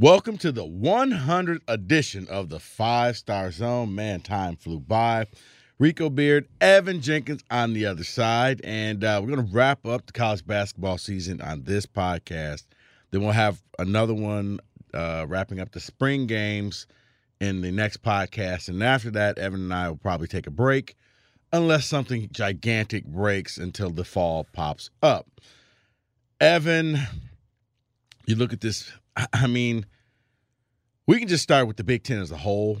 Welcome to the 100th edition of the Five Star Zone. Man, time flew by. Rico Beard, Evan Jenkins on the other side. And uh, we're going to wrap up the college basketball season on this podcast. Then we'll have another one uh, wrapping up the spring games in the next podcast. And after that, Evan and I will probably take a break unless something gigantic breaks until the fall pops up. Evan, you look at this. I mean, we can just start with the Big Ten as a whole.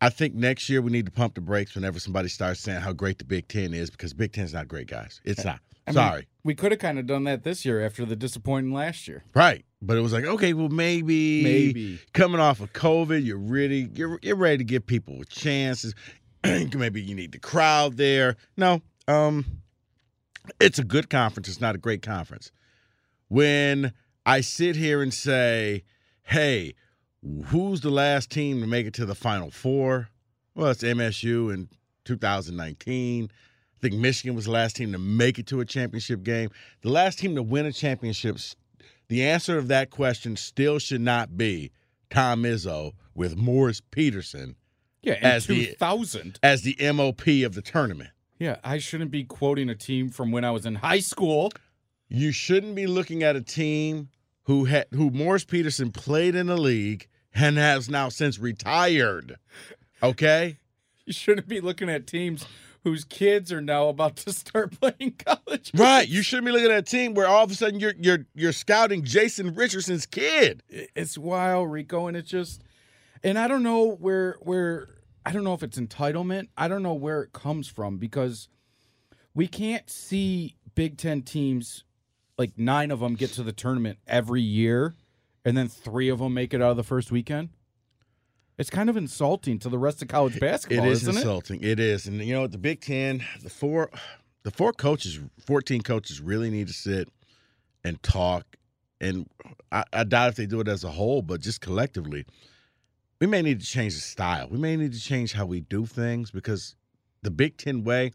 I think next year we need to pump the brakes whenever somebody starts saying how great the Big Ten is because Big Ten is not great, guys. It's not. I mean, Sorry. we could have kind of done that this year after the disappointing last year. Right. But it was like, okay, well, maybe, Maybe. coming off of COVID, you're really you're, you're ready to give people chances. maybe you need the crowd there. No, um, it's a good conference. It's not a great conference. When I sit here and say, hey, who's the last team to make it to the Final Four? Well, it's MSU in 2019. I think Michigan was the last team to make it to a championship game. The last team to win a championship, the answer of that question still should not be Tom Izzo with Morris Peterson Yeah, in As the- 2000. as the MOP of the tournament. Yeah, I shouldn't be quoting a team from when I was in high school. You shouldn't be looking at a team who had who Morris Peterson played in the league and has now since retired. Okay? You shouldn't be looking at teams whose kids are now about to start playing college. Right. You shouldn't be looking at a team where all of a sudden you're you're you're scouting Jason Richardson's kid. It's wild, Rico, and it just and I don't know where where I don't know if it's entitlement. I don't know where it comes from because we can't see Big Ten teams like nine of them get to the tournament every year, and then three of them make it out of the first weekend. It's kind of insulting to the rest of college basketball, It is isn't insulting. it is. And you know, the Big Ten, the four the four coaches, fourteen coaches really need to sit and talk. And I, I doubt if they do it as a whole, but just collectively, we may need to change the style. We may need to change how we do things because the Big Ten way,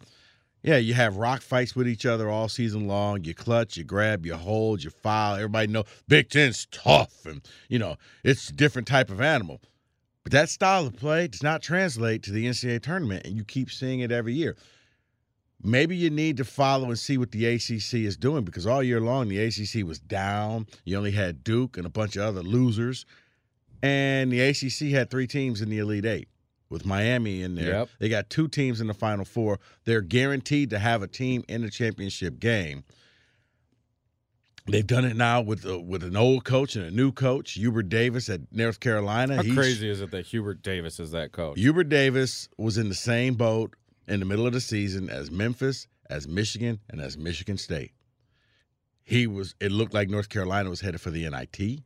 yeah, you have rock fights with each other all season long. You clutch, you grab, you hold, you foul. Everybody know Big Ten's tough, and you know it's a different type of animal. But that style of play does not translate to the NCAA tournament, and you keep seeing it every year. Maybe you need to follow and see what the ACC is doing because all year long the ACC was down. You only had Duke and a bunch of other losers, and the ACC had three teams in the Elite Eight with Miami in there. Yep. They got two teams in the Final Four. They're guaranteed to have a team in the championship game. They've done it now with uh, with an old coach and a new coach, Hubert Davis at North Carolina. How He's- crazy is it that Hubert Davis is that coach? Hubert Davis was in the same boat in the middle of the season as Memphis, as Michigan, and as Michigan State. He was. It looked like North Carolina was headed for the NIT.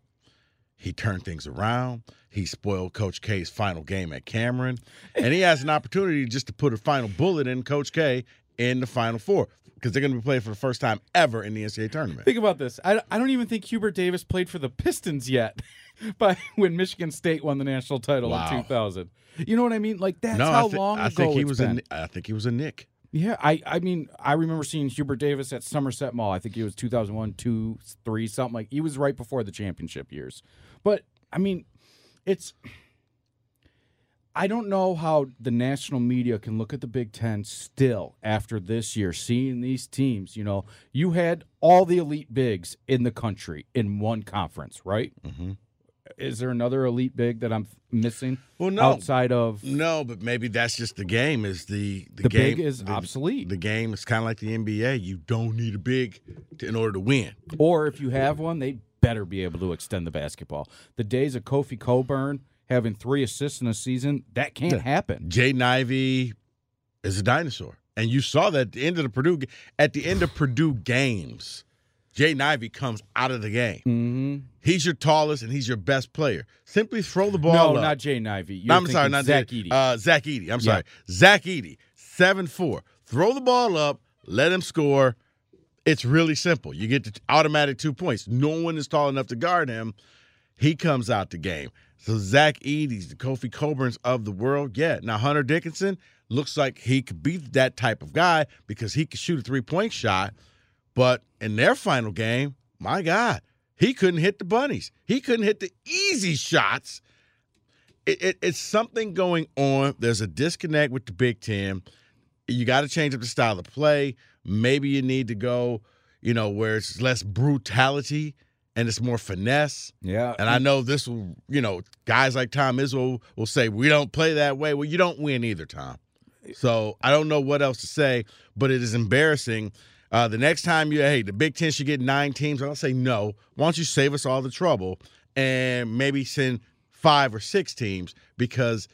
He turned things around. He spoiled Coach K's final game at Cameron, and he has an opportunity just to put a final bullet in Coach K in the Final Four because they're going to be playing for the first time ever in the NCAA tournament. Think about this. I, I don't even think Hubert Davis played for the Pistons yet, by when Michigan State won the national title Wow. in 2000. You know what I mean? Like that's no, how I, long I ago think he it's was been. a. I think he was a Knick. Yeah, I I mean I remember seeing Hubert Davis at Somerset Mall. I think it was 2001, 2, 3, something like. He was right before the championship years. But I mean, it's I don't know how the national media can look at the Big 10 still after this year seeing these teams, you know, you had all the elite bigs in the country in one conference, right? Mm-hmm. Is there another elite big that I'm missing Well, no, outside of No, but maybe that's just the game. Is the the, the game big is the, obsolete? The game is kind of like the NBA. You don't need a big to, in order to win. Or if you have one, they better be able to extend the basketball. The days of Kofi Cockburn having three assists in a season, that can't Yeah. happen. Jay Ivey is a dinosaur, and you saw that at the end of the Purdue at the end of Purdue games. Jay Ivey comes out of the game. Mm-hmm. He's your tallest and he's your best player. Simply throw the ball No, up. not Jay Nivey. No, I'm sorry, not Zach Edey. Uh, Zach Edey. I'm Yeah. sorry, Zach Edey. Seven four. Throw the ball up. Let him score. It's really simple. You get the automatic two points. No one is tall enough to guard him. He comes out the game. So Zach Edey's the Kofi Cockburns of the world. Yeah. Now Hunter Dickinson looks like he could be that type of guy because he could shoot a three point shot. But in their final game, my God, He couldn't hit the bunnies. He couldn't hit the easy shots. It, it, it's something going on. There's a disconnect with the Big Ten. You got to change up the style of play. Maybe you need to go, you know, where it's less brutality and it's more finesse. Yeah. And I know this will, you know, guys like Tom Izzo will say, we don't play that way. Well, you don't win either, Tom. So I don't know what else to say, but it is embarrassing. Uh, the next time you, hey, the Big Ten should get nine teams, I'll say no. Why don't you save us all the trouble and maybe send five or six teams? Because,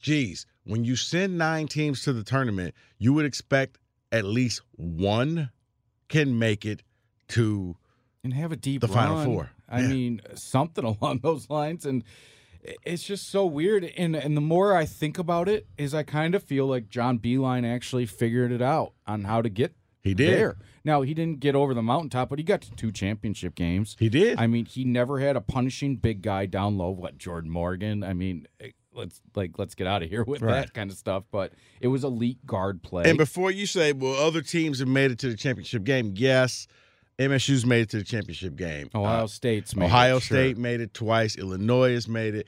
geez, when you send nine teams to the tournament, you would expect at least one can make it to and have a deep the Final. Four. I Yeah. mean, something along those lines, and it's just so weird. And and the more I think about it, is I kind of feel like John Beilein actually figured it out on how to get He did. there. Now he didn't get over the mountaintop, but he got to two championship games. He did. I mean, he never had a punishing big guy down low. What Jordan Morgan? I mean, eh, let's like let's get out of here with Right. that kind of stuff. But it was elite guard play. And before you say, well, other teams have made it to the championship game, yes, MSU's made it to the championship game. Ohio Uh, State's made it, Ohio sure. State made it twice. Illinois has made it.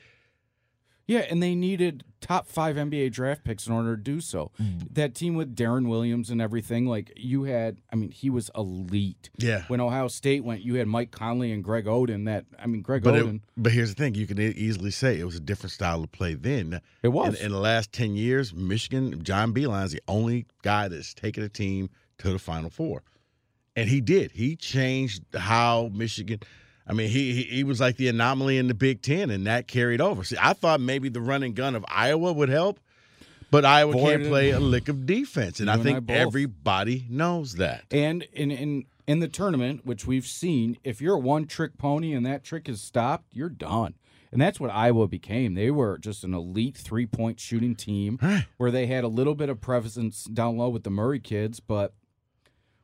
Yeah, and they needed top five NBA draft picks in order to do so. Mm. That team with Deron Williams and everything, like you had, I mean, he was elite. Yeah. When Ohio State went, you had Mike Conley and Greg Oden. That I mean, Greg But, Oden. it, but here's the thing: you can easily say it was a different style of play then. It was. In, in the last ten years, Michigan, John Beilein is the only guy that's taken a team to the Final Four, and he did. He changed how Michigan. I mean, he, he he was like the anomaly in the Big Ten, and that carried over. See, I thought maybe the running gun of Iowa would help, but Iowa Boy, can't play a lick of defense, and I and I think everybody knows that. And in in in the tournament, which we've seen, if you're a one trick pony and that trick is stopped, you're done. And that's what Iowa became. They were just an elite three point shooting team where they had a little bit of presence down low with the Murray kids, but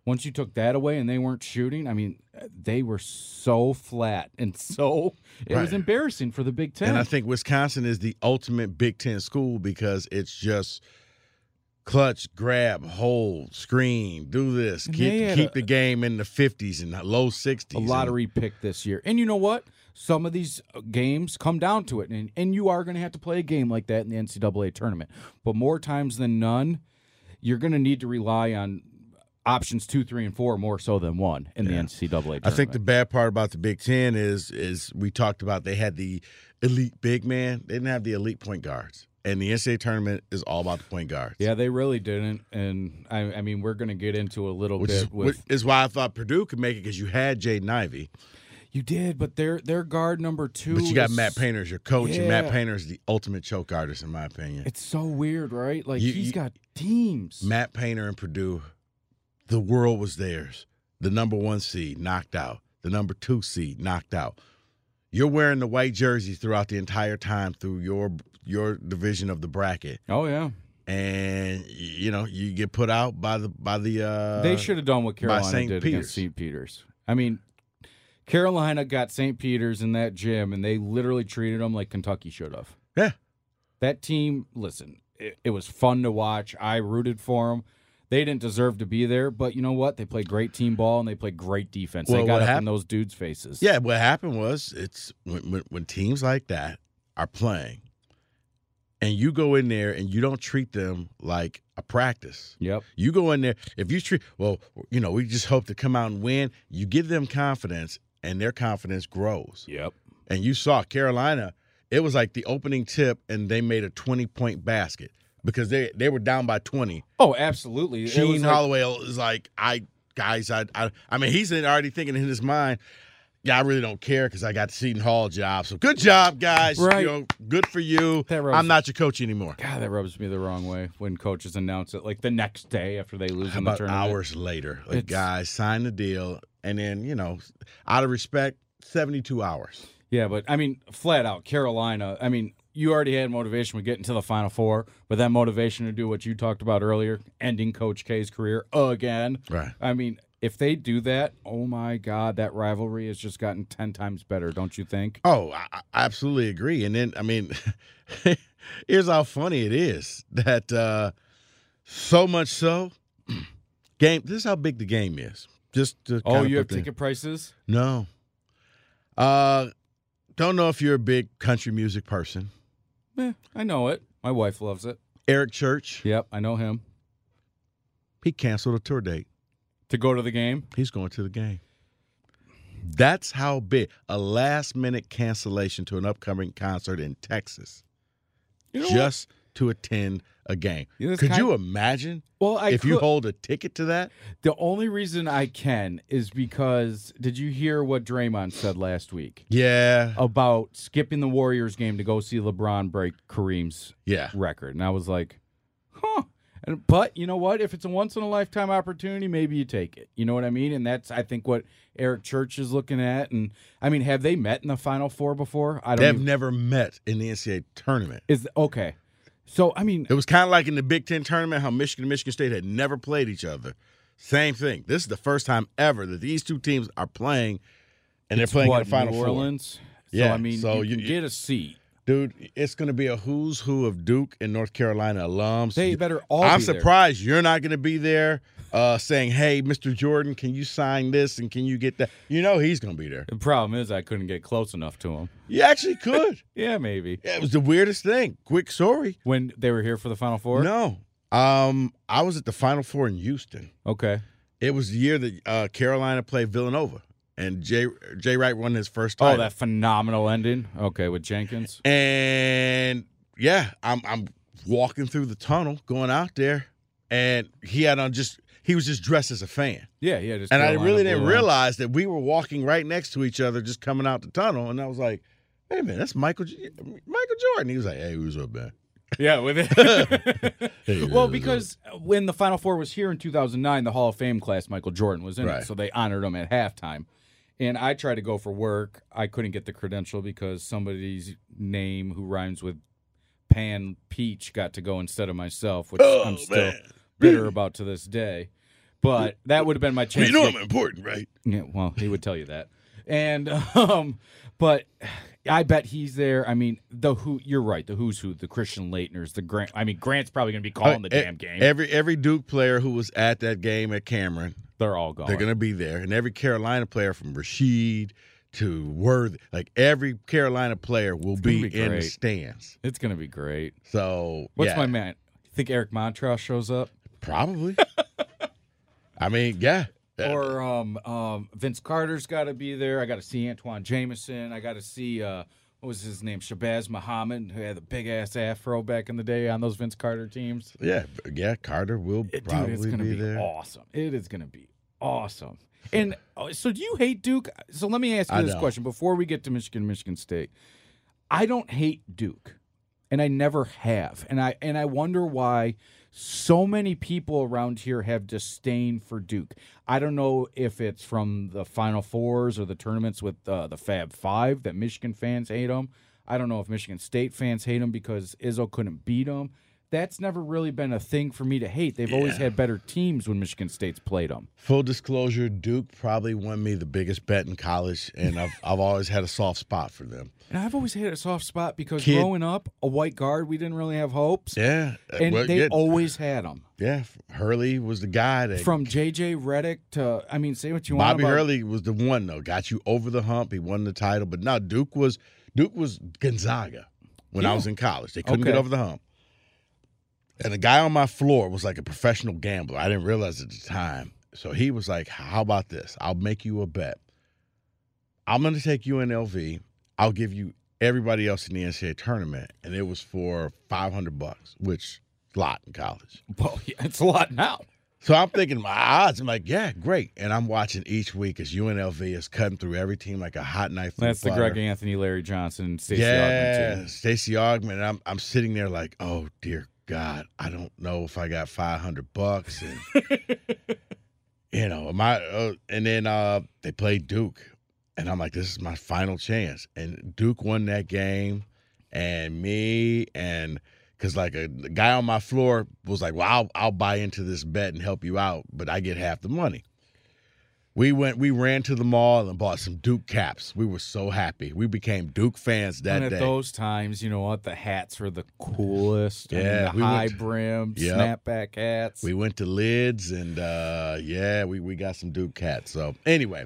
once you took that away and they weren't shooting, I mean, they were so flat and so it was embarrassing for the Big Ten. And I think Wisconsin is the ultimate Big Ten school because it's just clutch, grab, hold, screen, do this, And keep keep a- the game in the fifties and low sixties. a lottery pick this year. And you know what? Some of these uh, games come down to it, and, and you are going to have to play a game like that in the NCAA tournament. But more times than none, you're going to need to rely on options two, three, and four more so than one in the NCAA tournament. I think the bad part about the Big Ten is is we talked about they had the elite big man, they didn't have the elite point guards. And the NCAA tournament is all about the point guards. yeah, they really didn't, and I, I mean we're going to get into a little Which bit is, with which is why I thought Purdue could make it because you had Jaden Ivey, you did, but their their guard number two, but you got is- Matt Painter as your coach, and Matt Yeah. Painter is the ultimate choke artist in my opinion. It's so weird, right? Like You- he's you- got teams. Matt Painter and Purdue, the world was theirs. The number one seed knocked out. The number two seed knocked out. You're wearing the white jerseys throughout the entire time through your your division of the bracket, oh yeah, and you know you get put out by the by the. Uh, they should have done what Carolina did Peter's. against St. Peter's. I mean, Carolina got St. Peter's in that gym, and they literally treated them like Kentucky should have. Yeah. That team, listen, it, it was fun to watch. I rooted for them. They didn't deserve to be there, but you know what? They played great team ball and they played great defense. Well, they got up in those dudes' faces. Yeah, what happened was it's when, when when teams like that are playing, and you go in there and you don't treat them like a practice. Yep. You go in there, if you treat, well, you know, we just hope to come out and win. You give them confidence, and their confidence grows. Yep. And you saw Carolina, it was like the opening tip, and they made a 20 point basket because they, they were down by 20. Oh, absolutely. Sheen like- Holloway is like, I, guys, I, I, I mean, he's already thinking in his mind, yeah, I really don't care because I got the Seton Hall job. So good job, guys. Right. You know, good for you. I'm not your coach anymore. God, that rubs me the wrong way when coaches announce it like the next day after they lose How in the about tournament. hours later? Like, It's- guys, sign the deal, and then you know, out of respect, seventy-two hours. Yeah, but I mean, flat out, Carolina. I mean, you already had motivation with getting to the Final Four, but that motivation to do what you talked about earlier, ending Coach K's career again. Right. I mean, if they do that, oh my God, that rivalry has just gotten ten times better, don't you think? Oh, I, I absolutely agree. And then, I mean, here's how funny it is that uh, so much so, game. This is how big the game is. Just Oh, you have ticket prices? No, Uh, don't know if you're a big country music person. Eh, I know it. My wife loves it. Eric Church, Yep, I know him. he canceled a tour date. To go to the game. He's going to the game. That's how big a last minute cancellation to an upcoming concert in Texas You know just to attend a game. You know, Could you imagine Well, I if you hold a ticket to that? the only reason I can is because did you hear what Draymond said last week Yeah. about skipping the Warriors game to go see LeBron break Kareem's Yeah. record? And I was like, huh. And, but you know what? If it's a once in a lifetime opportunity, maybe you take it. You know what I mean? And that's I think what Eric Church is looking at. And I mean, have they met in the Final Four before? I don't. They've even- never met in the NCAA tournament. is okay. So I mean, It was kind of like in the Big Ten tournament, how Michigan and Michigan State had never played each other. Same thing. This is the first time ever that these two teams are playing, and they're playing what, in the Final New Four. Orleans. So Yeah, I mean, so you, you- can get a seat. Dude, it's going to be a who's who of Duke and North Carolina alums. They better all. I'm be there. surprised you're not going to be there uh, saying, hey, Mr. Jordan, can you sign this and can you get that? You know he's going to be there. The problem is I couldn't get close enough to him. You actually could. Yeah, maybe Yeah, it was the weirdest thing. Quick story. when they were here for the Final Four. No. Um, I was at the Final Four in Houston. Okay. It was the year that uh, Carolina played Villanova, and Jay Jay Wright won his first Oh, that phenomenal ending. Okay, with Jenkins. and yeah, I'm I'm walking through the tunnel going out there, and he had on just he was just dressed as a fan, Yeah, yeah. Just and I really didn't realize that we were walking right next to each other, just coming out the tunnel, and I was like, "Wait a minute, that's Michael Michael Jordan." He was like, "Hey, who's up, man?" Yeah, with it. Hey, well, because when the Final Four was here in 2009, the Hall of Fame class, Michael Jordan was in Right. it, so they honored him at halftime. And I tried to go for work. I couldn't get the credential because somebody's name who rhymes with Pan Peach got to go instead of myself, which oh I'm still man, bitter about to this day. But that would have been my Well, chance. you know to I'm important, right? yeah, well, he would tell you that. And um, but I bet he's there. I mean, the who you're right, the who's who, the Christian Laettners, the Grant. I mean, Grant's probably going to be calling the damn game. Every every Duke player who was at that game at Cameron, They're all gone. they're gonna be there, and every Carolina player from Rashid to Worthy, like every Carolina player will be, be in the stands. It's going to be great. So What's yeah, my man? You think Eric Montross shows up, Probably. I mean, yeah. Uh, or um, um, Vince Carter's got to be there. I got to see Antawn Jamison. I got to see uh, what was his name, Shabazz Muhammad, who had the big ass afro back in the day on those Vince Carter teams. yeah, yeah. Carter will It- probably dude, it's gonna be, be, there. awesome. It is gonna be awesome. And uh, so, do you hate Duke? So let me ask you I this question before we get to Michigan, Michigan State. I don't hate Duke, and I never have, and I and I wonder why so many people around here have disdain for Duke. I don't know if it's from the Final Fours or the tournaments with uh, the Fab Five that Michigan fans hate them. I don't know if Michigan State fans hate them because Izzo couldn't beat them. That's never really been a thing for me to hate. They've always had better teams when Michigan State's played them. Full disclosure: Duke probably won me the biggest bet in college, and I've I've always had a soft spot for them. And I've always had a soft spot because Kid- growing up, a white guard, we didn't really have hopes. Yeah, And well, they yeah, always had them. yeah. Hurley was the guy that From J.J. Redick to, I mean, say what you Bobby want about Bobby Hurley was the one though, got you over the hump. He won the title, but no, Duke was Duke was Gonzaga when I was in college. They couldn't Okay. get over the hump. And the guy on my floor was like a professional gambler. I didn't realize at the time. So he was like, "How about this? I'll make you a bet. I'm going to take UNLV. I'll give you everybody else in the NCAA tournament, and it was for 500 bucks, which is a lot in college. Well, yeah, it's a lot now. So I'm thinking my odds. I'm like, yeah, great. And I'm watching each week as UNLV is cutting through every team like a hot knife. That's the butter. Greg Anthony, Larry Johnson, Stacey yeah, too. Stacey Augmon. And I'm I'm sitting there like, oh dear God, I don't know if I got 500 bucks, and you know, my uh, and then uh, they played Duke, and I'm like, this is my final chance. And Duke won that game, and me and because like a guy on my floor was like, well, I'll I'll buy into this bet and help you out, but I get half the money. We went, we ran to the mall and bought some Duke caps. We were so happy. We became Duke fans that and at day. those times, you know what? The hats were the coolest. I mean, Yeah, the we high brim, Yep. snapback hats. We went to Lids and uh yeah, we, we got some Duke cats. So anyway,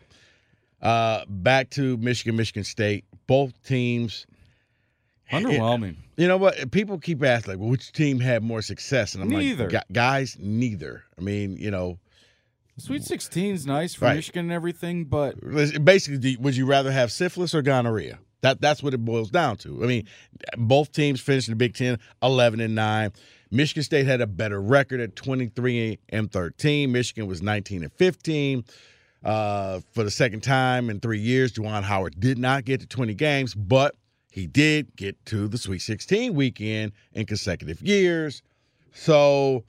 Uh, back to Michigan, Michigan State. Both teams. Underwhelming. You know what? People keep asking, like, well, which team had more success? And I'm Neither. like, guys, neither. I mean, you know, Sweet 16's nice for Right. Michigan and everything, but basically, do- would you rather have syphilis or gonorrhea? That that's what it boils down to. I mean, both teams finished in the Big Ten 11 and nine. Michigan State had a better record at 23 and 13. Michigan was 19 and 15. Uh, for the second time in three years, Juwan Howard did not get to 20 games, but he did get to the Sweet 16 weekend in consecutive years. So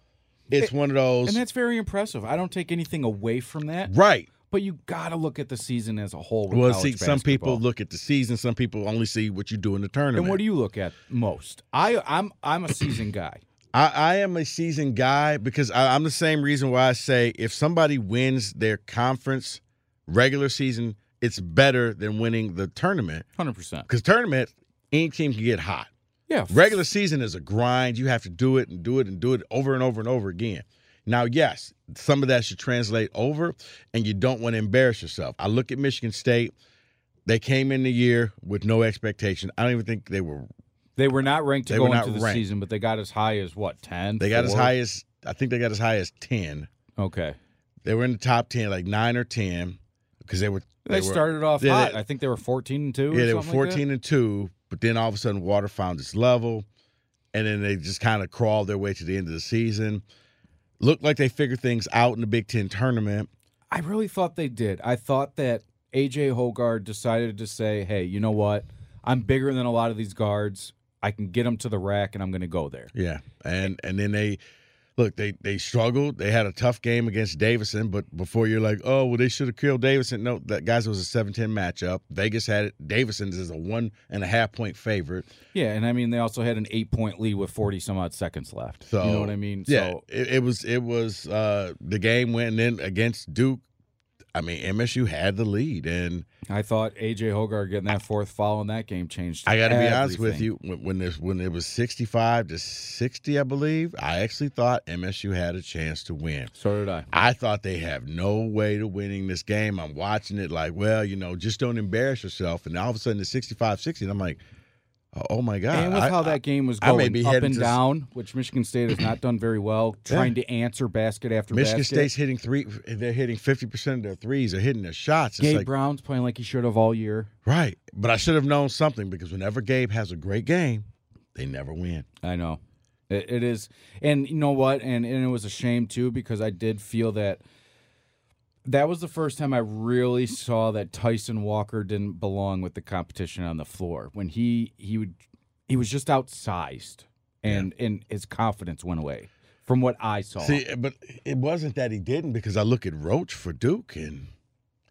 it's one of those. and that's very impressive. I don't take anything away from that, right. but you got to look at the season as a whole. Well, see, some people look at the season. Some people only see what you do in the tournament. And what do you look at most? I I'm I'm a season guy. I, I am a seasoned guy because I, I'm the same reason why I say if somebody wins their conference regular season, it's better than winning the tournament. Hundred percent. Because tournament, any team can get hot. Yeah. Regular season is a grind. You have to do it and do it and do it over and over and over again. Now, yes, some of that should translate over, and you don't want to embarrass yourself. I look at Michigan State. They came in the year with no expectation. I don't even think they were. They were not ranked to They go into the ranked. season, but they got as high as what ten? They got as high as I think they got as high as ten. Okay. They were in the top ten, like nine or ten, because they were. They, were- started off yeah, hot. they- I think they were fourteen and two. Yeah, they were something like fourteen and two, but then all of a sudden, water found its level, and then they just kind of crawled their way to the end of the season. Looked like they figured things out in the Big Ten tournament. I really thought they did. I thought that AJ Hoggard decided to say, "Hey, you know what? I'm bigger than a lot of these guards. I can get them to the rack, and I'm going to go there." Yeah, and and then they look they they struggled. They had a tough game against Davidson, but before you're like, oh well, they should have killed Davidson. No, that guys it was a 7-10 matchup. Vegas had it. Davidson is a one and a half point favorite. Yeah, and I mean they also had an eight point lead with forty some odd seconds left. So you know what I mean? Yeah, So it, it was it was uh the game went then against Duke. I mean, MSU had the lead, and I thought AJ Hoggard getting that fourth foul in that game changed. I got to be honest with you. When when, this, when it was sixty-five to sixty, I believe, I actually thought MSU had a chance to win. So did I. I thought they have no way to winning this game. I'm watching it like, well, you know, just don't embarrass yourself. And all of a sudden, it's 65-60, and I'm like, oh my god! and with I- how that game was going be up and down, which Michigan State has not done very well, trying to answer basket after basket. Michigan basket. State's hitting three. They're hitting fifty percent of their threes. They're hitting their shots. It's Gabe like Brown's playing like he should have all year. right, but I should have known something because whenever Gabe has a great game, they never win. I know. It, it is. And you know what? And, and it was a shame, too, because I did feel that that was the first time I really saw that Tyson Walker didn't belong with the competition on the floor. When he he would he was just outsized and and his confidence went away from what I saw. See, but it wasn't that he didn't because I look at Roach for Duke and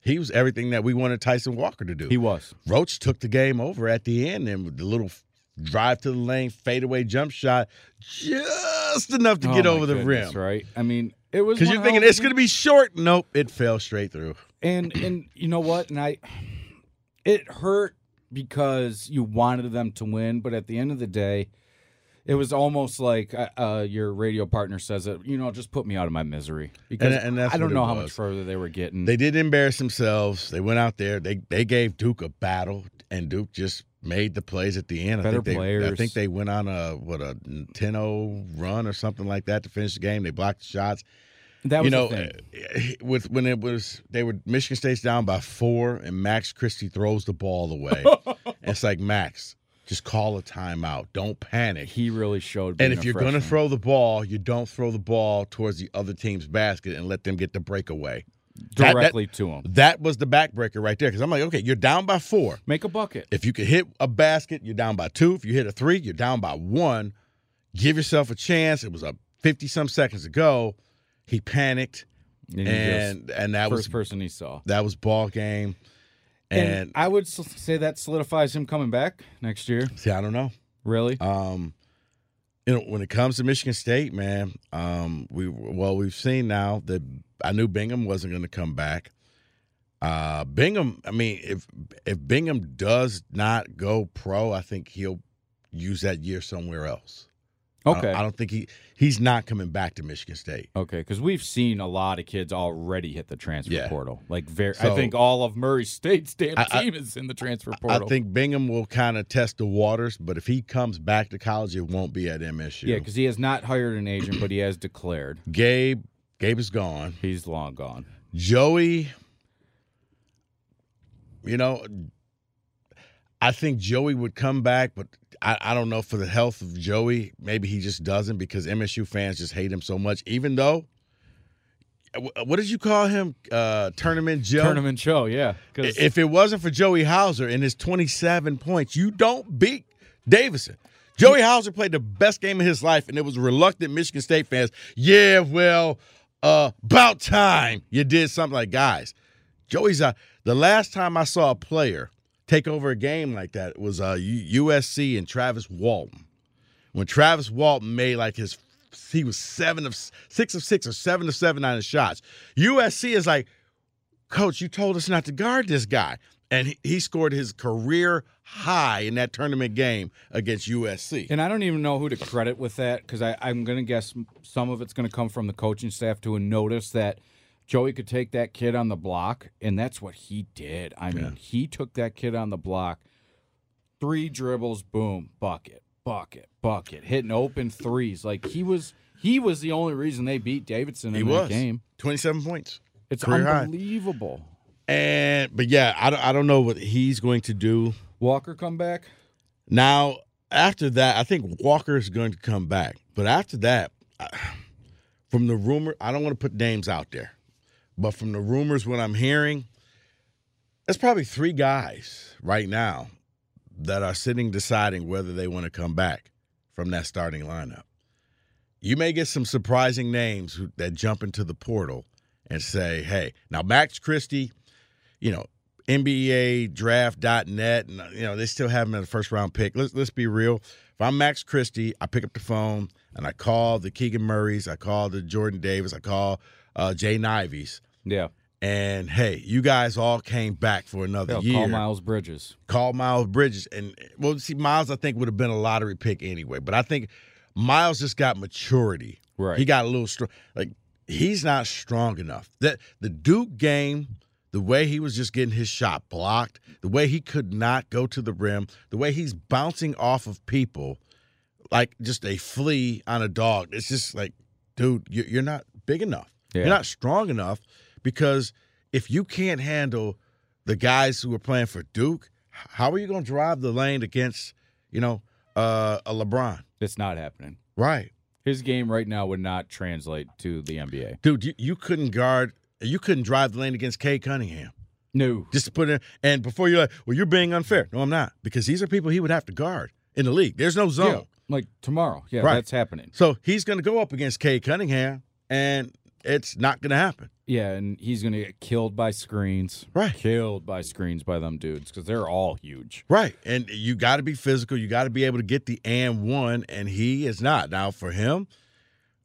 he was everything that we wanted Tyson Walker to do. he was. Roach took the game over at the end and with the little drive to the lane, fadeaway jump shot, just enough to Oh, get over the goodness, rim. right? I mean, it was Because you're thinking it's going to be short. Nope, it fell straight through. and and you know what and i it hurt because you wanted them to win but at the end of the day it was almost like uh, uh, your radio partner says it you know just put me out of my misery because and that's i don't know how much further they were getting They did embarrass themselves. They went out there. They they gave Duke a battle, and Duke just made the plays at the end. I think they, I think they went on a what a 10-0 run or something like that to finish the game. They blocked the shots. that was you know, the thing. uh, with when it was they were Michigan State's down by four, and Max Christie throws the ball away. it's like Max, just call a timeout. Don't panic. he really showed And if you're going to throw the ball, you don't throw the ball towards the other team's basket and let them get the breakaway. That- that- directly to him That was the backbreaker right there. Because I'm like, okay, you're down by four. make a bucket If you can hit a basket, you're down by two. If you hit a three, you're down by one. Give yourself a chance. It was a 50 some seconds ago. He panicked, and, and and that was first person he saw that was ball game. and, And, i would say that solidifies him coming back next year see, I don't know. really Um, you know, when it comes to Michigan State, man, um, we well we've seen now that I knew Bingham wasn't going to come back. Uh, Bingham, I mean, if if Bingham does not go pro, I think he'll use that year somewhere else. I don't- Okay. I don't think he he's not coming back to Michigan State. Okay, because we've seen a lot of kids already hit the transfer Yeah. portal. Like, very, I think all of Murray State's damn I- I- team is in the transfer portal. I think Bingham will kind of test the waters, but if he comes back to college, it won't be at MSU. yeah, because he has not hired an agent, but he has declared Gabe, Gabe is gone. he's long gone. Joey, you know, I think Joey would come back, but I, I don't know for the health of Joey. Maybe he just doesn't because MSU fans just hate him so much. Even though, what did you call him? Uh, Tournament Joe. Tournament show, yeah. If it wasn't for Joey Hauser and his 27 points, you don't beat Davidson. Joey Hauser played the best game of his life, and it was reluctant Michigan State fans. Yeah, well, uh, about time you did something like guys. Joey's uh, the last time I saw a player take over a game like that was uh, USC and Travis Walton. When Travis Walton made like his, he was seven of six of six or seven of seven on his shots. USC is like, Coach, you told us not to guard this guy. And he, he scored his career high in that tournament game against USC. And I don't even know who to credit with that because I'm going to guess some of it's going to come from the coaching staff to notice that Joey could take that kid on the block, and that's what he did. I mean, Yeah. he took that kid on the block, three dribbles, boom, bucket, bucket, bucket, hitting open threes. Like he was, he was the only reason they beat Davidson in He that was. game. 27 points. It's Career high. unbelievable. And, but yeah, I don't, I don't know what he's going to do. Walker come back. Now, after that, I think Walker is going to come back. But after that, from the rumor, I don't want to put names out there, but from the rumors, what I'm hearing, there's probably three guys right now that are sitting deciding whether they want to come back from that starting lineup. You may get some surprising names that jump into the portal and say, hey, now Max Christie, you know, NBA draft.net, and you know, they still have him at a first round pick. Let's let's be real. If I'm Max Christie, I pick up the phone and I call the Keegan Murrays, I call the Jordan Davis, I call uh, Jay Nivies, Yeah, and hey, you guys all came back for another They'll year. call Miles Bridges. Call Miles Bridges, and well, see, Miles I think would have been a lottery pick anyway, but I think Miles just got maturity. Right. He got a little strong. Like he's not strong enough. That the Duke game, the way he was just getting his shot blocked, the way he could not go to the rim, the way he's bouncing off of people like just a flea on a dog. It's just like, dude, you- you're not big enough. Yeah. You're not strong enough because if you can't handle the guys who are playing for Duke, how are you going to drive the lane against, you know, uh, a LeBron? It's not happening. Right. His game right now would not translate to the NBA. Dude, you, you couldn't guard, you couldn't drive the lane against Cade Cunningham. No. Just to put in, and before you're like, well, you're being unfair. No, I'm not, because these are people he would have to guard in the league. There's no zone. Yeah, like tomorrow. Yeah, Right. that's happening. So he's going to go up against Cade Cunningham, and it's not going to happen. Yeah, and he's gonna get killed by screens. Right. Killed by screens by them dudes because they're all huge. Right. And you got to be physical. You got to be able to get the and one, and he is not. Now, for him,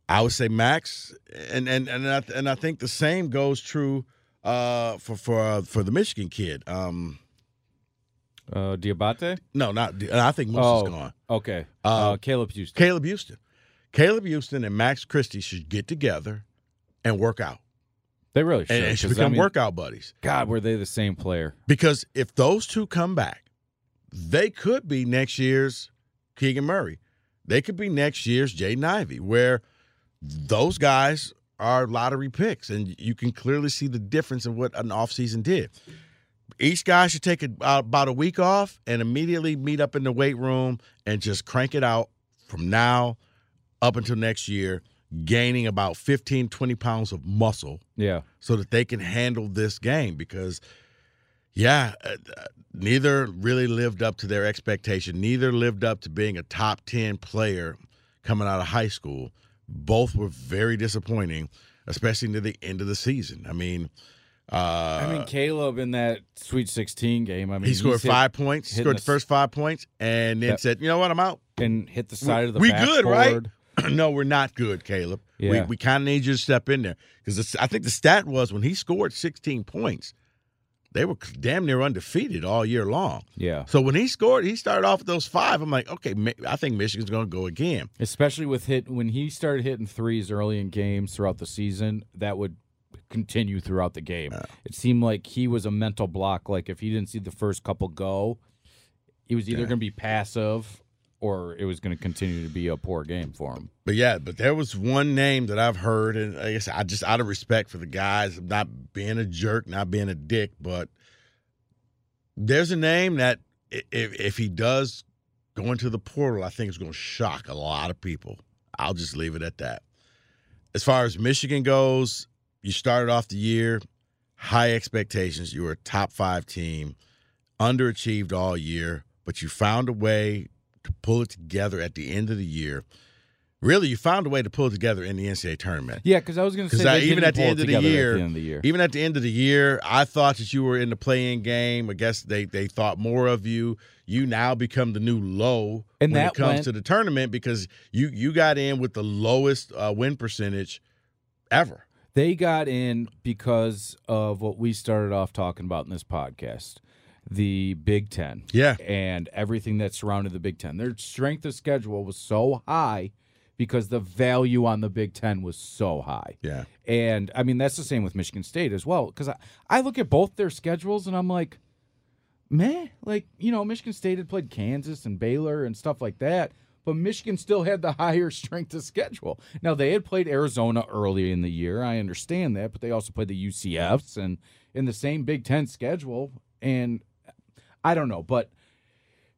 I would say Max, and and and I, and I think the same goes true uh, for for uh, for the Michigan kid. Um, Uh, Diabate. no, not. I think Moose Oh. is gone. Okay. Uh, Uh, Caleb Houston. Caleb Houston, Caleb Houston, and Max Christie should get together and work out, They really should. and, and should 'cause, I become mean, workout buddies. God, were they the same player? Because if those two come back, they could be next year's Keegan Murray. They could be next year's Jaden Ivey, where those guys are lottery picks, and you can clearly see the difference in what an offseason did. Each guy should take a, uh, about a week off and immediately meet up in the weight room and just crank it out from now up until next year, gaining about 15, 20 pounds of muscle Yeah. so that they can handle this game because yeah uh, neither really lived up to their expectation neither lived up to being a top 10 player coming out of high school both were very disappointing especially near the end of the season i mean uh, I mean, Caleb in that Sweet 16 game. I mean, he scored he's hit- five points he scored the the first five points and then Yep. said you know what i'm out and hit the side of the we good, right? no, we're not good, Caleb. We, we kind of need you to step in there because I think the stat was when he scored 16 points, they were damn near undefeated all year long. Yeah. So when he scored, he started off with those five. I'm like, okay, I think Michigan's going to go again. Especially with hit when he started hitting threes early in games throughout the season, that would continue throughout the game. Yeah. It seemed like he was a mental block. Like if he didn't see the first couple go, he was either yeah. going to be passive or it was going to continue to be a poor game for him. But yeah, but there was one name that I've heard, and I guess I just out of respect for the guys, not being a jerk, not being a dick, but there's a name that if if he does go into the portal, I think is going to shock a lot of people. I'll just leave it at that. As far as Michigan goes, you started off the year high expectations. You were a top five team, underachieved all year, but you found a way to pull it together at the end of the year. Really, you found a way to pull it together in the NCAA tournament. Yeah, because I was going to say even at the, end of the year, at the end of the year, even at the end of the year, I thought that you were in the playing game. I guess they they thought more of you. You now become the new low and when it comes went, to the tournament because you you got in with the lowest uh, win percentage ever. They got in because of what we started off talking about in this podcast the Big Ten. Yeah. And everything that surrounded the Big Ten. Their strength of schedule was so high because the value on the Big Ten was so high. Yeah. And I mean, that's the same with Michigan State as well. Because I, I look at both their schedules and I'm like, man, like, you know, Michigan State had played Kansas and Baylor and stuff like that. But Michigan still had the higher strength of schedule. Now they had played Arizona early in the year. I understand that, but they also played the UCFs and in the same Big Ten schedule. And I don't know, but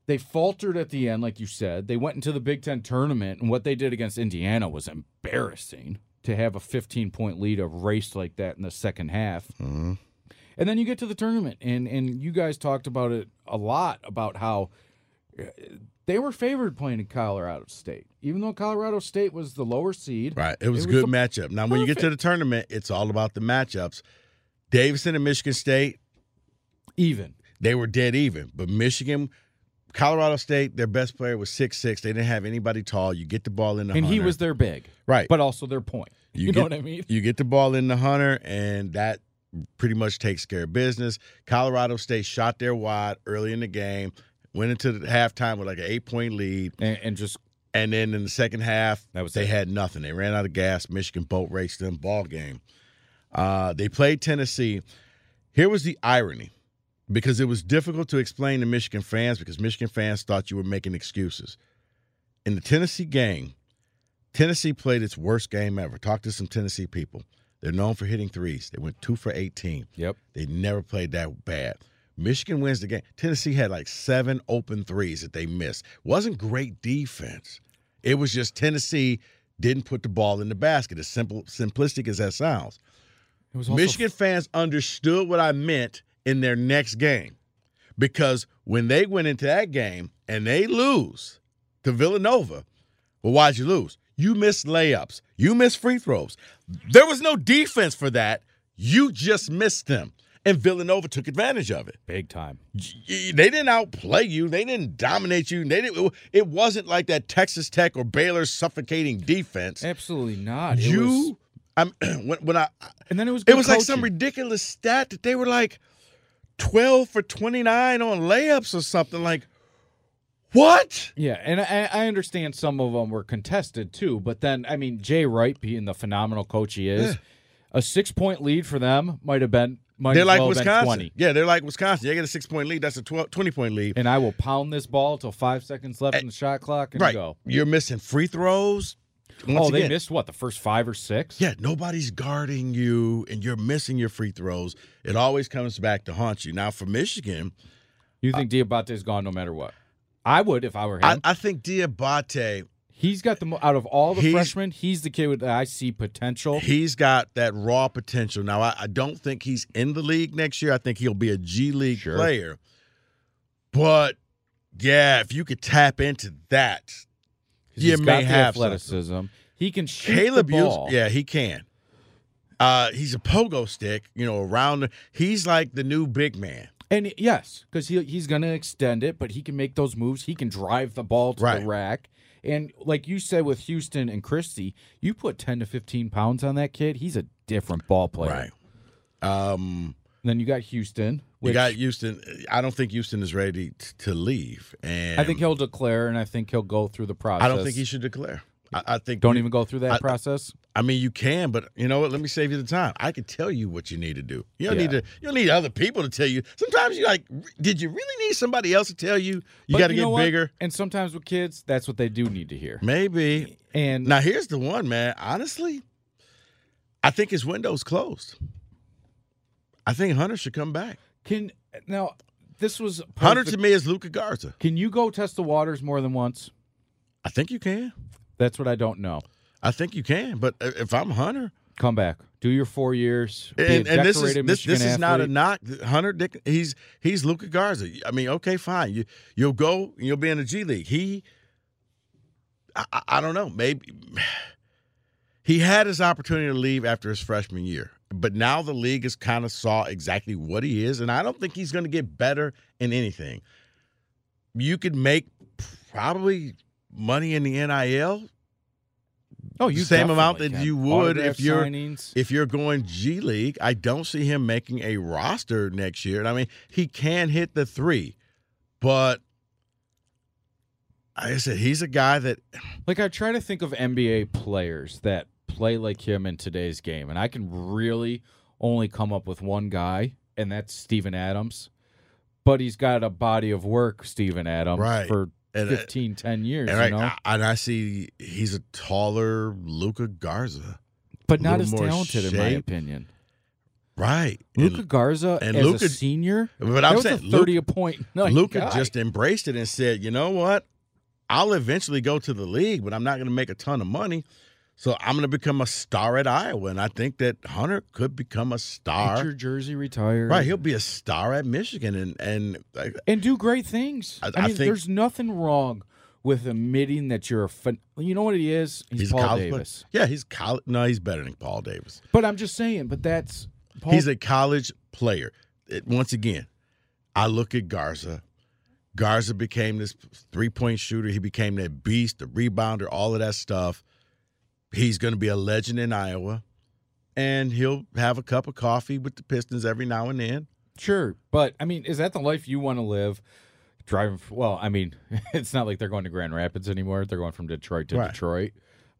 they faltered at the end, like you said. They went into the Big Ten tournament, and what they did against Indiana was embarrassing to have a 15 point lead erased like that in the second half. Mm-hmm. And then you get to the tournament, and and you guys talked about it a lot about how uh, they were favored playing in Colorado State, even though Colorado State was the lower seed. Right, it was it a good matchup. Now, perfect. when you get to the tournament, it's all about the matchups. Davidson and Michigan State, even they were dead even. But Michigan, Colorado State, their best player was six six. They didn't have anybody tall. You get the ball in the and hunter. he was their big, right? But also their point. You, you get, know what I mean? You get the ball in the hunter, and that pretty much takes care of business. Colorado State shot their wide early in the game, went into the halftime with like an eight point lead, and, and just and then in the second half, that was they it. had nothing. They ran out of gas. Michigan boat raced them. Ball game. Uh, they played Tennessee. Here was the irony because it was difficult to explain to Michigan fans because Michigan fans thought you were making excuses. In the Tennessee game, Tennessee played its worst game ever. Talk to some Tennessee people. They're known for hitting threes. They went two for 18. Yep. They never played that bad. Michigan wins the game. Tennessee had like seven open threes that they missed. Wasn't great defense. It was just Tennessee didn't put the ball in the basket. As simple, simplistic as that sounds. Michigan fans understood what I meant in their next game. Because when they went into that game and they lose to Villanova, well, why'd you lose? You missed layups. You missed free throws. There was no defense for that. You just missed them. And Villanova took advantage of it. Big time. They didn't outplay you. They didn't dominate you. They didn't, it wasn't like that Texas Tech or Baylor suffocating defense. Absolutely not. It you, was... I'm, when, when I, and then it was, it was coaching. like some ridiculous stat that they were like – 12 for 29 on layups or something like what? Yeah, and I, I, understand some of them were contested too, but then I mean Jay Wright being the phenomenal coach he is, yeah. a six point lead for them might have been might they're like well Wisconsin. Yeah, they're like Wisconsin. They get a six point lead. That's a 12, 20 point lead. And I will pound this ball till five seconds left eh, in the shot clock and right. go. You're missing free throws. Once oh, they again, missed what the first five or six? Yeah, nobody's guarding you, and you're missing your free throws. It always comes back to haunt you. Now for Michigan, you think uh, Diabate is gone no matter what? I would if I were him. I, I think Diabate. He's got the out of all the freshmen, he's the kid that I see potential. He's got that raw potential. Now I, I don't think he's in the league next year. I think he'll be a G League sure. player. But yeah, if you could tap into that, you may have athleticism. Something. He can shoot Caleb the ball. yeah, he can. Uh, he's a pogo stick, you know, around. The, he's like the new big man. And yes, because he he's going to extend it, but he can make those moves. He can drive the ball to right. the rack. And like you said with Houston and Christie, you put ten to fifteen pounds on that kid, he's a different ball player. Right. Um, then you got Houston. Which you got Houston. I don't think Houston is ready t- to leave, and I think he'll declare, and I think he'll go through the process. I don't think he should declare. I, I think Don't you- even go through that I- process. I mean, you can, but you know what? Let me save you the time. I can tell you what you need to do. You don't Yeah. need to. You don't need other people to tell you. Sometimes you like. Did you really need somebody else to tell you? You got to get bigger. And sometimes with kids, that's what they do need to hear. Maybe. And Now here's the one, man. Honestly, I think his window's closed. I think Hunter should come back. can now this was Hunter the- to me is Luka Garza. Can you go test the waters more than once? I think you can. That's what I don't know. I think you can. But if I'm Hunter, Come back, do your four years, and, and this is this, this is not a knock. Hunter Dick, he's he's Luka Garza. I mean, okay, fine. You you'll go. and You'll be in the G League. He, I- I don't know. Maybe he had his opportunity to leave after his freshman year, but now the league has kind of saw exactly what he is, and I don't think he's going to get better in anything. You could make probably money in the NIL Oh, you same amount that you would if you're- signings. if you're going G League, I don't see him making a roster next year. And I mean, he can hit the three, but like I said, he's a guy that Like I try to think of NBA players that play like him in today's game, and I can really only come up with one guy, and that's Steven Adams. But he's got a body of work, Steven Adams, Right. for and, uh, 15, 10 years, and, you I, and I see he's a taller Luka Garza. but not as talented, in my opinion. Right. Luka Garza and as Luka- a senior, but I'm was saying a 30 Luka, point guy. just embraced it and said, you know what? I'll eventually go to the league, but I'm not going to make a ton of money. So I'm going to become a star at Iowa. And I think that Hunter could become a Get star. your jersey retired. Right, he'll be a star at Michigan, and and and do great things. I- I, I mean, think- there's nothing wrong with admitting that you're a fan. You know what he is? He's, he's Paul college player. Davis. Yeah, he's college. No, he's better than Paul Davis. But I'm just saying. But that's Paul. He's a college player. It- once again, I look at Garza. Garza became this three point shooter. He became that beast, the rebounder, all of that stuff. He's going to be a legend in Iowa, and he'll have a cup of coffee with the Pistons every now and then. sure. But I mean, is that the life you want to live? Driving. Well, I mean, it's not like they're going to Grand Rapids anymore. They're going from Detroit to Right. Detroit.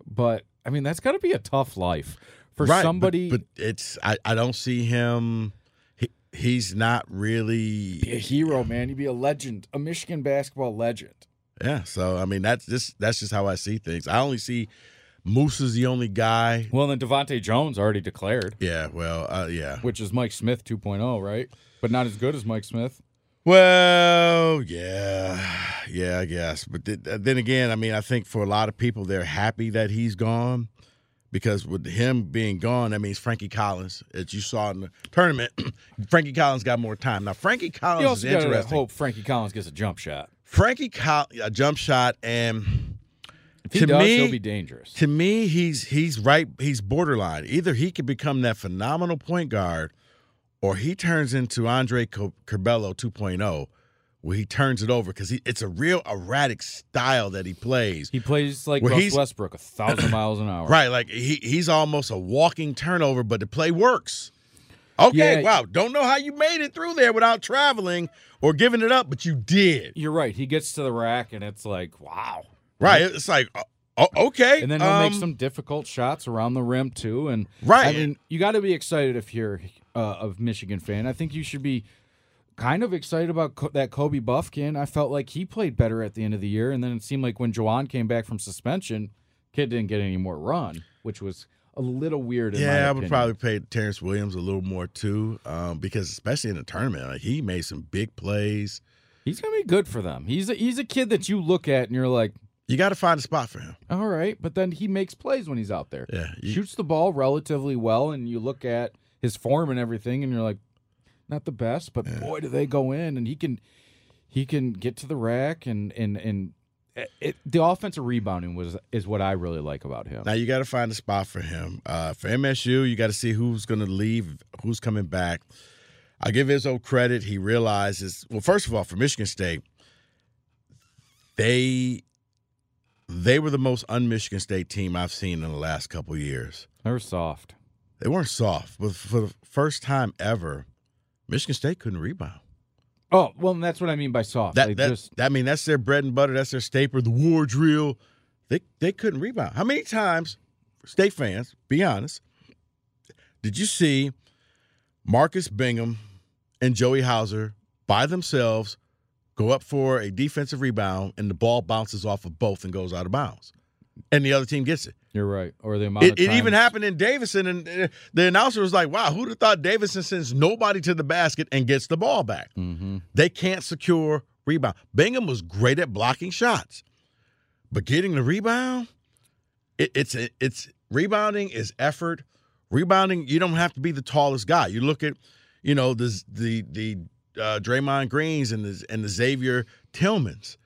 But I mean, that's got to be a tough life for Right, somebody. but, it's I, I don't see him. He, he's not really be a hero, man. He'd be a legend, a Michigan basketball legend. Yeah, so I mean that's just that's just how I see things. I only see Moose is the only guy. Well, then DeVante' Jones already declared, Yeah, well, uh, yeah. which is Mike Smith 2.0, right? But not as good as Mike Smith. Well, yeah, yeah, I guess. But th- then again, I mean, I think for a lot of people, they're happy that he's gone because with him being gone, that means Frankie Collins, as you saw in the tournament, Frankie Collins got more time. Now, Frankie Collins is also to interesting. hope Frankie Collins gets a jump shot. Frankie Collins, a jump shot, and If he To does, me- he'll be dangerous. to me, he's he's right. He's borderline. Either he could become that phenomenal point guard, or he turns into Andre Co- Curbelo 2.0, where he turns it over because it's a real erratic style that he plays. He plays like Russ Westbrook, a thousand miles an hour. Right, like he he's almost a walking turnover, but the play works. Okay, Yeah. wow. Don't know how you made it through there without traveling or giving it up, but you did. You're right. He gets to the rack, and it's like, wow. Right, it's like, uh, oh, okay, And then he'll make um, some difficult shots around the rim too. And Right. I mean, you got to be excited if you're uh, a Michigan fan. I think you should be kind of excited about Co- that Kobe Bufkin. I felt like he played better at the end of the year, and then it seemed like when Juwan came back from suspension, kid didn't get any more run, which was a little weird. In my Yeah, I would opinion. probably pay Terrance Williams a little more too, um, because especially in the tournament, like, he made some big plays. He's gonna be good for them. He's a, he's a kid that you look at and you're like, You got to find a spot for him. all right, but then he makes plays when he's out there. Yeah, you- shoots the ball relatively well, and you look at his form and everything, and you're like, not the best, but boy, do they go in, and he can he can get to the rack, and and and it, it, the offensive rebounding was is what I really like about him. Now you got to find a spot for him. Uh, for MSU, you got to see who's going to leave, who's coming back. I give Izzo credit. He realizes well. First of all, for Michigan State, they they were the most un-Michigan State team I've seen in the last couple years. They were soft. They weren't soft, but for the first time ever, Michigan State couldn't rebound. Oh well, that's what I mean by soft. That that just I mean that's their bread and butter. That's their staple. The war drill. They they couldn't rebound. How many times, state fans, be honest, did you see Marcus Bingham and Joey Hauser by themselves go up for a defensive rebound and the ball bounces off of both and goes out of bounds, and the other team gets it. you're right. Or the amount It, of it even happened in Davidson, and the announcer was like, "Wow, who'd have thought Davidson sends nobody to the basket and gets the ball back?" Mhm. They can't secure rebound. Bingham was great at blocking shots, but getting the rebound, it, it's it's rebounding is effort. Rebounding, you don't have to be the tallest guy. You look at, you know, the the the uh, Draymond Greens and the and the Xavier Tillmans.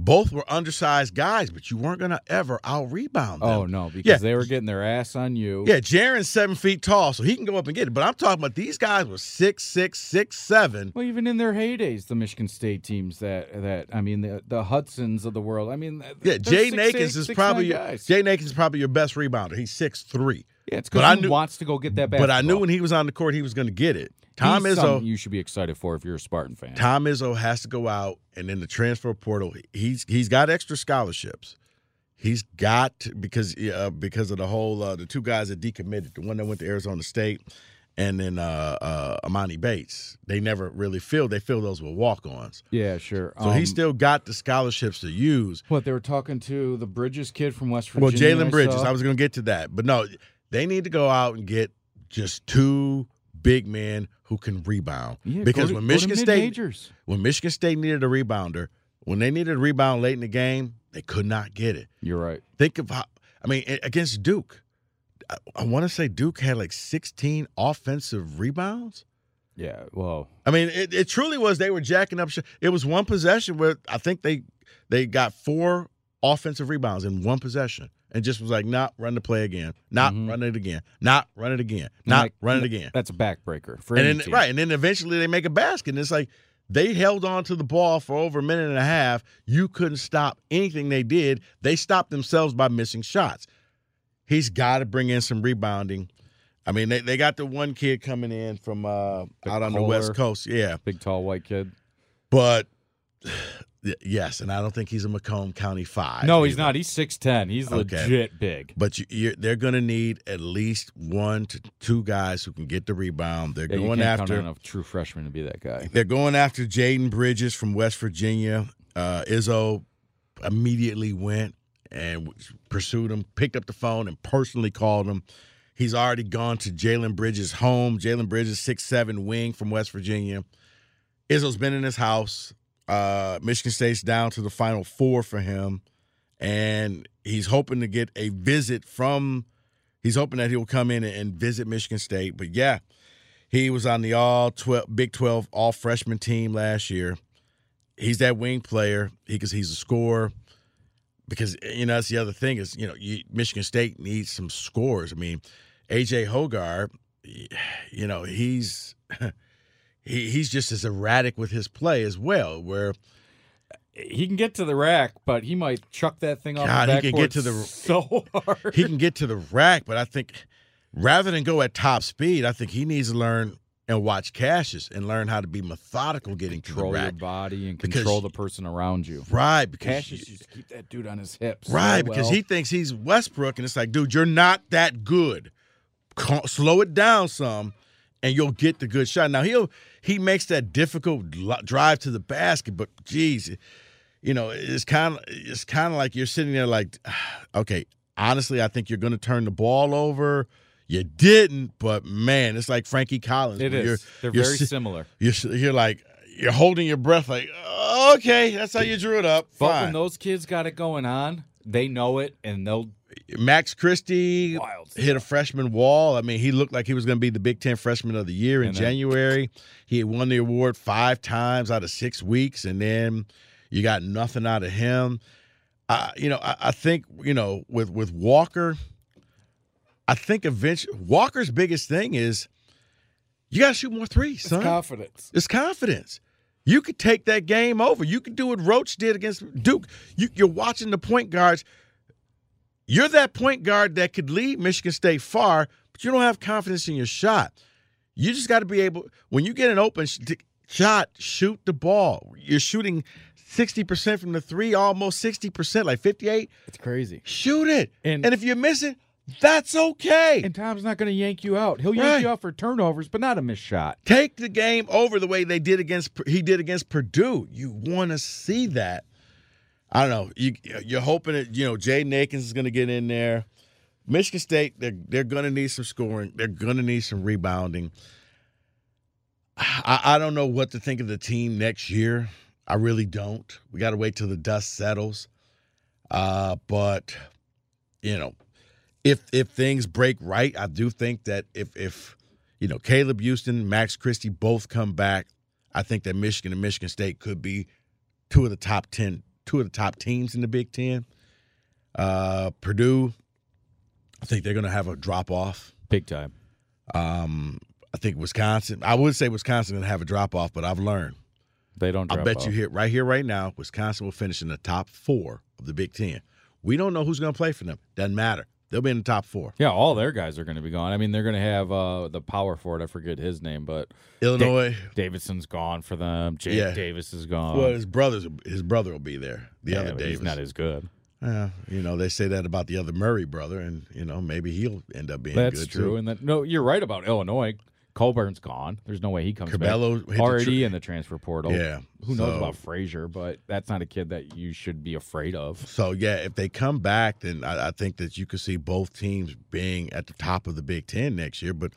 Both were undersized guys, but you weren't gonna ever out rebound them. Oh no, because Yeah. they were getting their ass on you. Yeah, Jaron's seven feet tall, so he can go up and get it. But I'm talking about these guys were six, six, six, seven. Well, even in their heydays, the Michigan State teams that that I mean the the Hudsons of the world. I mean, Yeah, Jay 6'8", Nakins is 6'9" probably your. Jaden Akins is probably your best rebounder. He's six three. Yeah, it's because I he knew- wants to go get that But. I knew when he was on the court, he was going to get it. Tom He's Izzo, you should be excited for if you're a Spartan fan. Tom Izzo has to go out and in the transfer portal, he's he's got extra scholarships. He's got because uh, because of the whole uh, the two guys that decommitted, the one that went to Arizona State, and then uh, uh, Emoni Bates. They never really filled. They filled those with walk-ons. yeah, sure. So Um, he's still got the scholarships to use. what they were talking to the Bridges kid from West Virginia. Well, Jalen Bridges, saw. I was going to get to that, but no, they need to go out and get just two big men who can rebound. Yeah, because to- when Michigan State, mid-majors. when Michigan State needed a rebounder, when they needed a rebound late in the game, they could not get it. you're right. Think of how. I mean, against Duke, I, I want to say Duke had like 16 offensive rebounds. Yeah, well, I mean, it, it truly was. They were jacking up. sh- It was one possession where I think they they got four offensive rebounds in one possession, and just was like, "Not run the play again. Not Mhm. run it again. Not run it again. Not like, run it again." That's a backbreaker for And then right, and then eventually they make a basket, and it's like they held on to the ball for over a minute and a half. You couldn't stop anything they did. They stopped themselves by missing shots. He's got to bring in some rebounding. I mean, they, they got the one kid coming in from uh, out on the West Coast, yeah. Big tall white kid. But yes, and I don't think he's a Macomb County five. no, he's either. not. He's six ten. He's Okay. legit big. But you, you're, they're going to need at least one to two guys who can get the rebound. They're Yeah, going can't after a true freshman to be that guy. They're going after Jalen Bridges from West Virginia. Uh, Izzo immediately went and pursued him, picked up the phone, and personally called him. He's already gone to Jalen Bridges' home. Jalen Bridges, six seven wing from West Virginia. Izzo's been in his house. Uh, Michigan State's down to the final four for him, and he's hoping to get a visit from. He's hoping that he'll come in and, visit Michigan State. But yeah, he was on the all 12 Big 12 all freshman team last year. He's that wing player because he's a scorer. Because you know that's the other thing is you know you, Michigan State needs some scores. I mean, AJ Hoggard, you know he's he, he's just as erratic with his play as well. Where He can get to the rack, but he might chuck that thing off God, the he can get to the- so hard. he can get to the rack, but I think rather than go at top speed, I think he needs to learn and watch Cassius and learn how to be methodical getting to the control your body and Because control the person around you. Right, because Cassius you- used to keep that dude on his hips. Oh, right, so because well. he thinks he's Westbrook, and it's like, dude, you're not that good. Slow it down some, and you'll get the good shot. Now he'll he makes that difficult drive to the basket, but geez, you know, it's kind of it's kind of like you're sitting there like, okay, honestly, I think you're going to turn the ball over. You didn't, but man, it's like Frankie Collins. It is. You're, They're you're very si- similar. you're you're like you're holding your breath, like okay, that's how you drew it up. But when those kids got it going on, they know it and they'll Max Christie Wild hit a freshman wall. I mean, he looked like he was going to be the Big Ten Freshman of the Year in January. He had won the award five times out of six weeks, and then you got nothing out of him. Uh, you know, I, I think you know with with Walker. I think eventually Walker's biggest thing is you got to shoot more threes, son. confidence. It's confidence. You could take that game over. You could do what Roach did against Duke. You, you're watching the point guards. You're that point guard that could lead Michigan State far, but you don't have confidence in your shot. You just got to be able when you get an open sh- shot, shoot the ball. You're shooting 60% from the 3, almost 60%, like 58. It's crazy. Shoot it. And- And, if you miss it, that's okay. And Tom's not going to yank you out. He'll yank Right. you out for turnovers, but not a missed shot. Take the game over the way they did against he did against Purdue. You want to see that. I don't know. You you're hoping that you know Jaden Akins is going to get in there. Michigan State they're they're going to need some scoring. They're going to need some rebounding. I, I don't know what to think of the team next year. I really don't. We got to wait till the dust settles. Uh, but you know, if if things break right, I do think that if if you know Caleb Houstan, Max Christie both come back, I think that Michigan and Michigan State could be two of the top ten, two of the top teams in the Big Ten. Uh, Purdue, I think they're going to have a drop off. Big time. Um, I think Wisconsin. I would say Wisconsin going to have a drop off, but I've learned. They don't I bet off. you here, right here, right now, Wisconsin will finish in the top four of the Big Ten. We don't know who's going to play for them. Doesn't matter. They'll be in the top four. Yeah, all their guys are going to be gone. I mean, they're going to have uh, the power forward. I forget his name, but Illinois. Davison's gone for them. Jake Yeah. Davis is gone. well, his brothers, his brother will be there. The Yeah, other Davis. he's not as good. Yeah, you know they say that about the other Murray brother, and you know maybe he'll end up being That's good true. too. And then no, you're right about Illinois. Cockburn's gone. There's no way he comes Cabello back. Already tr- in the transfer portal. Yeah, Who knows about Frazier? But that's not a kid that you should be afraid of. So yeah, if they come back, then I, I think that you could see both teams being at the top of the Big Ten next year. But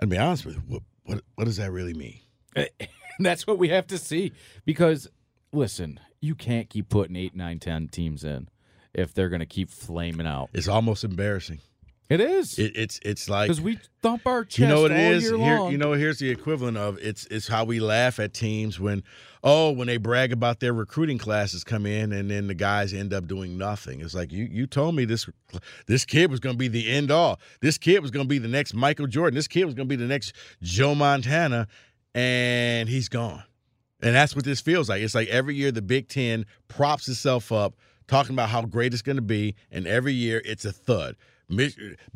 I'll be honest with you, what what, what does that really mean? that's what we have to see. Because listen, you can't keep putting eight, nine, ten teams in if they're going to keep flaming out. It's almost embarrassing. It is It, it's it's like because we thump our chest you know what it is. Here, you know, here's the equivalent of it's it's how we laugh at teams when oh when they brag about their recruiting classes come in and then the guys end up doing nothing. It's like you you told me this this kid was going to be the end all. This kid was going to be the next Michael Jordan. This kid was going to be the next Joe Montana, and he's gone. And that's what this feels like. It's like every year the Big Ten props itself up, talking about how great it's going to be, and every year it's a thud.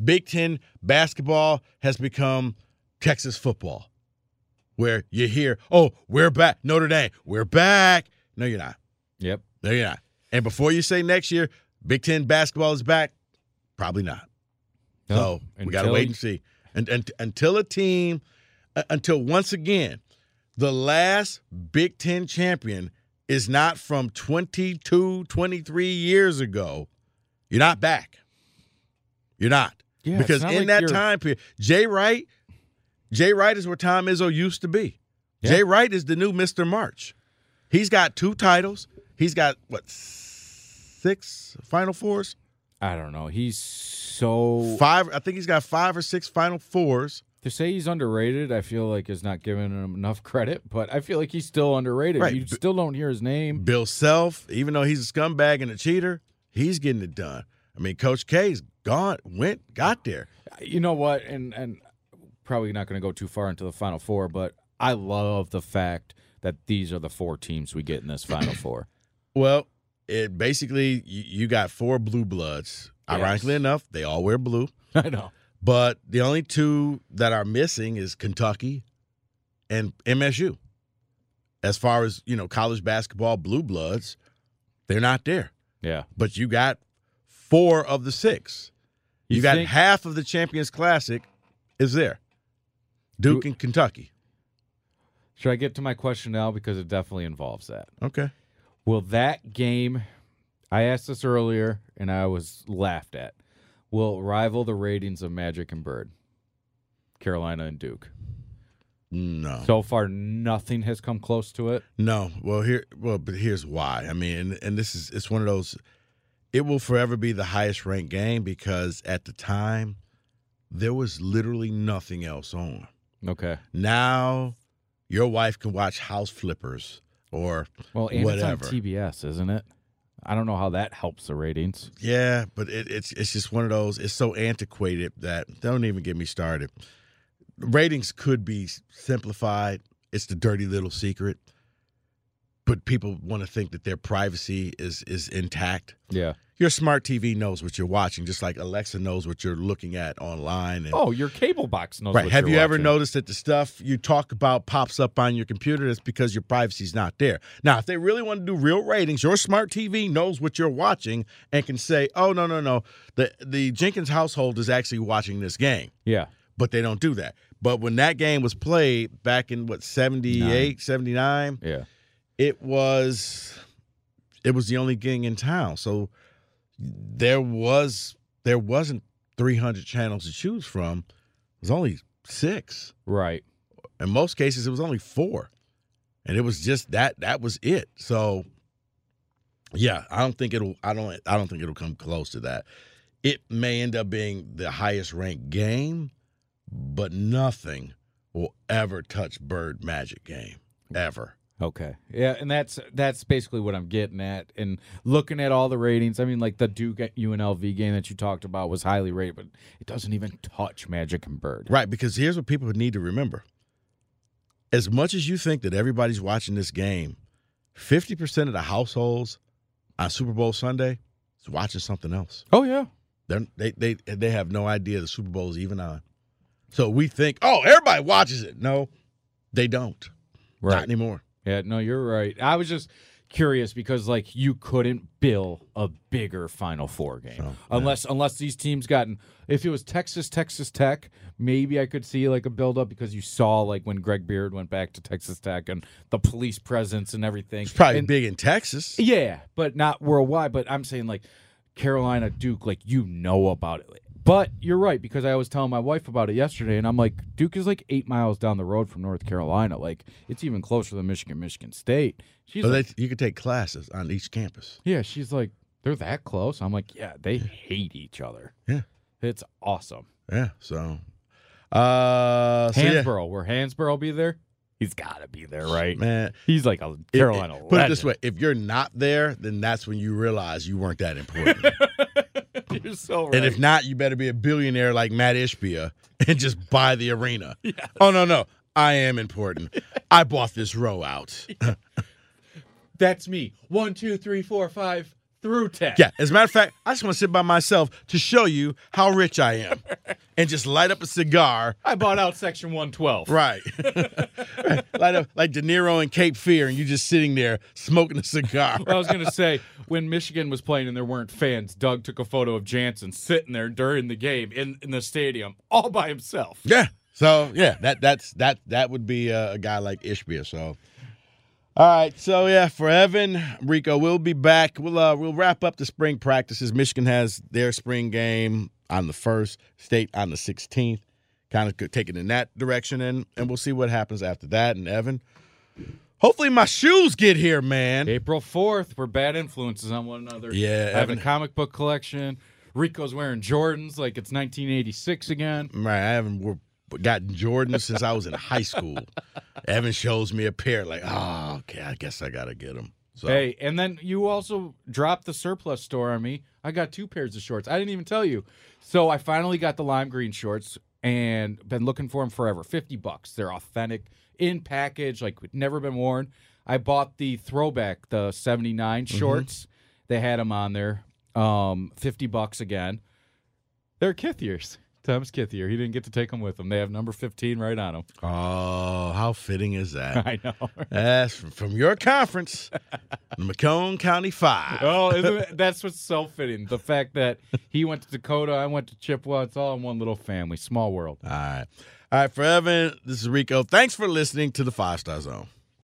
Big Ten basketball has become Texas football, where you hear, "Oh, we're back, Notre Dame, we're back." No, you're not. Yep. No, you're not. And before you say next year, Big Ten basketball is back, probably not. So we got to wait and see. And, and until a team, uh, until once again, the last Big Ten champion is not from 22, 23 years ago. You're not back. You're not. Yeah, because not in like that you're- time period, Jay Wright, Jay Wright is where Tom Izzo used to be. Yeah. Jay Wright is the new Mr. March. He's got two titles. He's got what six Final Fours? I don't know. He's so Five. I think he's got five or six Final Fours. to say he's underrated. I feel like is not giving him enough credit, but I feel like he's still underrated. Right. You B- still don't hear his name. Bill Self, even though he's a scumbag and a cheater, he's getting it done. I mean, Coach K's gone, went, got there. You know what? And and probably not going to go too far into the final four, but I love the fact that these are the four teams we get in this final four. Well, it basically you, you got four blue bloods. Yes. Ironically enough, they all wear blue. I know. But the only two that are missing is Kentucky and MSU. As far as, you know, college basketball blue bloods, they're not there. Yeah. But you got four of the six. You, You got think- half of the Champions Classic is there. Duke and Kentucky. Should I get to my question now because it definitely involves that? Okay. Will that game? I asked this earlier and I was laughed at. Will it rival the ratings of Magic and Bird, Carolina and Duke? No. So far, nothing has come close to it. No, well here, well, but here's why. I mean, and, and this is it's one of those. It will forever be the highest ranked game because at the time, there was literally nothing else on. Okay. Now, your wife can watch House Flippers or Well, and Whatever. it's on TBS, isn't it? I don't know how that helps the ratings. yeah, but it, it's it's just one of those. It's so antiquated that don't even get me started. Ratings could be simplified. It's the dirty little secret, but people want to think that their privacy is is intact. Yeah. your smart TV knows what you're watching, just like Alexa knows what you're looking at online. And, Oh, your cable box knows. right. Have you ever noticed that the stuff you talk about pops up on your computer? That's because your privacy's not there. Now, if they really want to do real ratings, your smart TV knows what you're watching and can say, "Oh no, no, no, the the Jenkins household is actually watching this game." Yeah. But they don't do that. But when that game was played back in what 78, 79, Yeah. It was it was the only game in town. So there was there wasn't 300 channels to choose from. It was only 6. Right. In most cases it was only 4. And it was just that that was it. So yeah, I don't think it'll I don't I don't think it'll come close to that. It may end up being the highest ranked game, but nothing will ever touch Bird Magic game ever. Okay. Yeah, and that's that's basically what I'm getting at. And looking at all the ratings, I mean, like the Duke UNLV game that you talked about was highly rated, but it doesn't even touch Magic and Bird. Right, because here's what people need to remember. As much as you think that everybody's watching this game, 50% of the households on Super Bowl Sunday is watching something else. Oh yeah. They're, they they they have no idea the Super Bowl is even on. So we think, oh, everybody watches it. No, they don't. Right. Not anymore. Yeah, no, you're right. I was just curious because like you couldn't bill a bigger Final Four game So, yeah. unless unless these teams gotten. If it was Texas Texas Tech, maybe I could see like a build up because you saw like when Greg Beard went back to Texas Tech and the police presence and everything. It's probably And- big in Texas. Yeah, but not worldwide. But I'm saying like Carolina Duke, like you know about it. But you're right because I was telling my wife about it yesterday, and I'm like, Duke is like eight miles down the road from North Carolina. Like it's even closer than Michigan, Michigan State. She's So like, they, you could take classes on each campus. yeah, she's like, they're that close. I'm like, yeah, they hate each other. Yeah. it's awesome. Yeah. So, uh, so yeah, Hansbrough, will Hansbrough be there? He's got to be there, right? man. He's like a Carolina. it- put it this way: if you're not there, then that's when you realize you weren't that important. You're so right. And if not, you better be a billionaire like Matt Ishbia and just buy the arena. Oh no, no. I am important. I bought this row out. That's me. One, two, three, four, five, through ten. Yeah, as a matter of fact, I just want to sit by myself to show you how rich I am. And just light up a cigar. I bought out section 112. Right. light up like De Niro in Cape Fear, and you're just sitting there smoking a cigar. I was going to say, when Michigan was playing and there weren't fans, Doug took a photo of Jansen sitting there during the game in, in the stadium all by himself. Yeah. So yeah, that that's that that would be a, a guy like Ishbia. So. All right, so yeah, for Evan Rico, we'll be back. We'll uh, we'll wrap up the spring practices. Michigan has their spring game on the first, State on the sixteenth. Kind of taking in that direction, and and we'll see what happens after that. And Evan, hopefully my shoes get here, man. April 4th, we're bad influences on one another. Yeah, I have a comic book collection. Rico's wearing Jordans like it's 1986 again. Right, I haven't wore- gotten Jordans since I was in high school. Evan shows me a pair, like, oh, okay, I guess I gotta get them. So Hey, and then you also dropped the surplus store on me. I got two pairs of shorts. I didn't even tell you. So I finally got the lime green shorts and been looking for them forever. 50 bucks. They're authentic in package, like never been worn. I bought the throwback, the 79 shorts. They had them on there. Um, 50 bucks again. They're Thomas Kithier. He didn't get to take them with him. They have number 15 right on them. Oh, how fitting is that? I know. That's from, from your conference, the Macomb County Five. Oh, isn't it, that's what's so fitting. The fact that he went to Dakota, I went to Chippewa. It's all in one little family. Small world. All right. All right, for Evan, this is Rico. Thanks for listening to the Five Star Zone.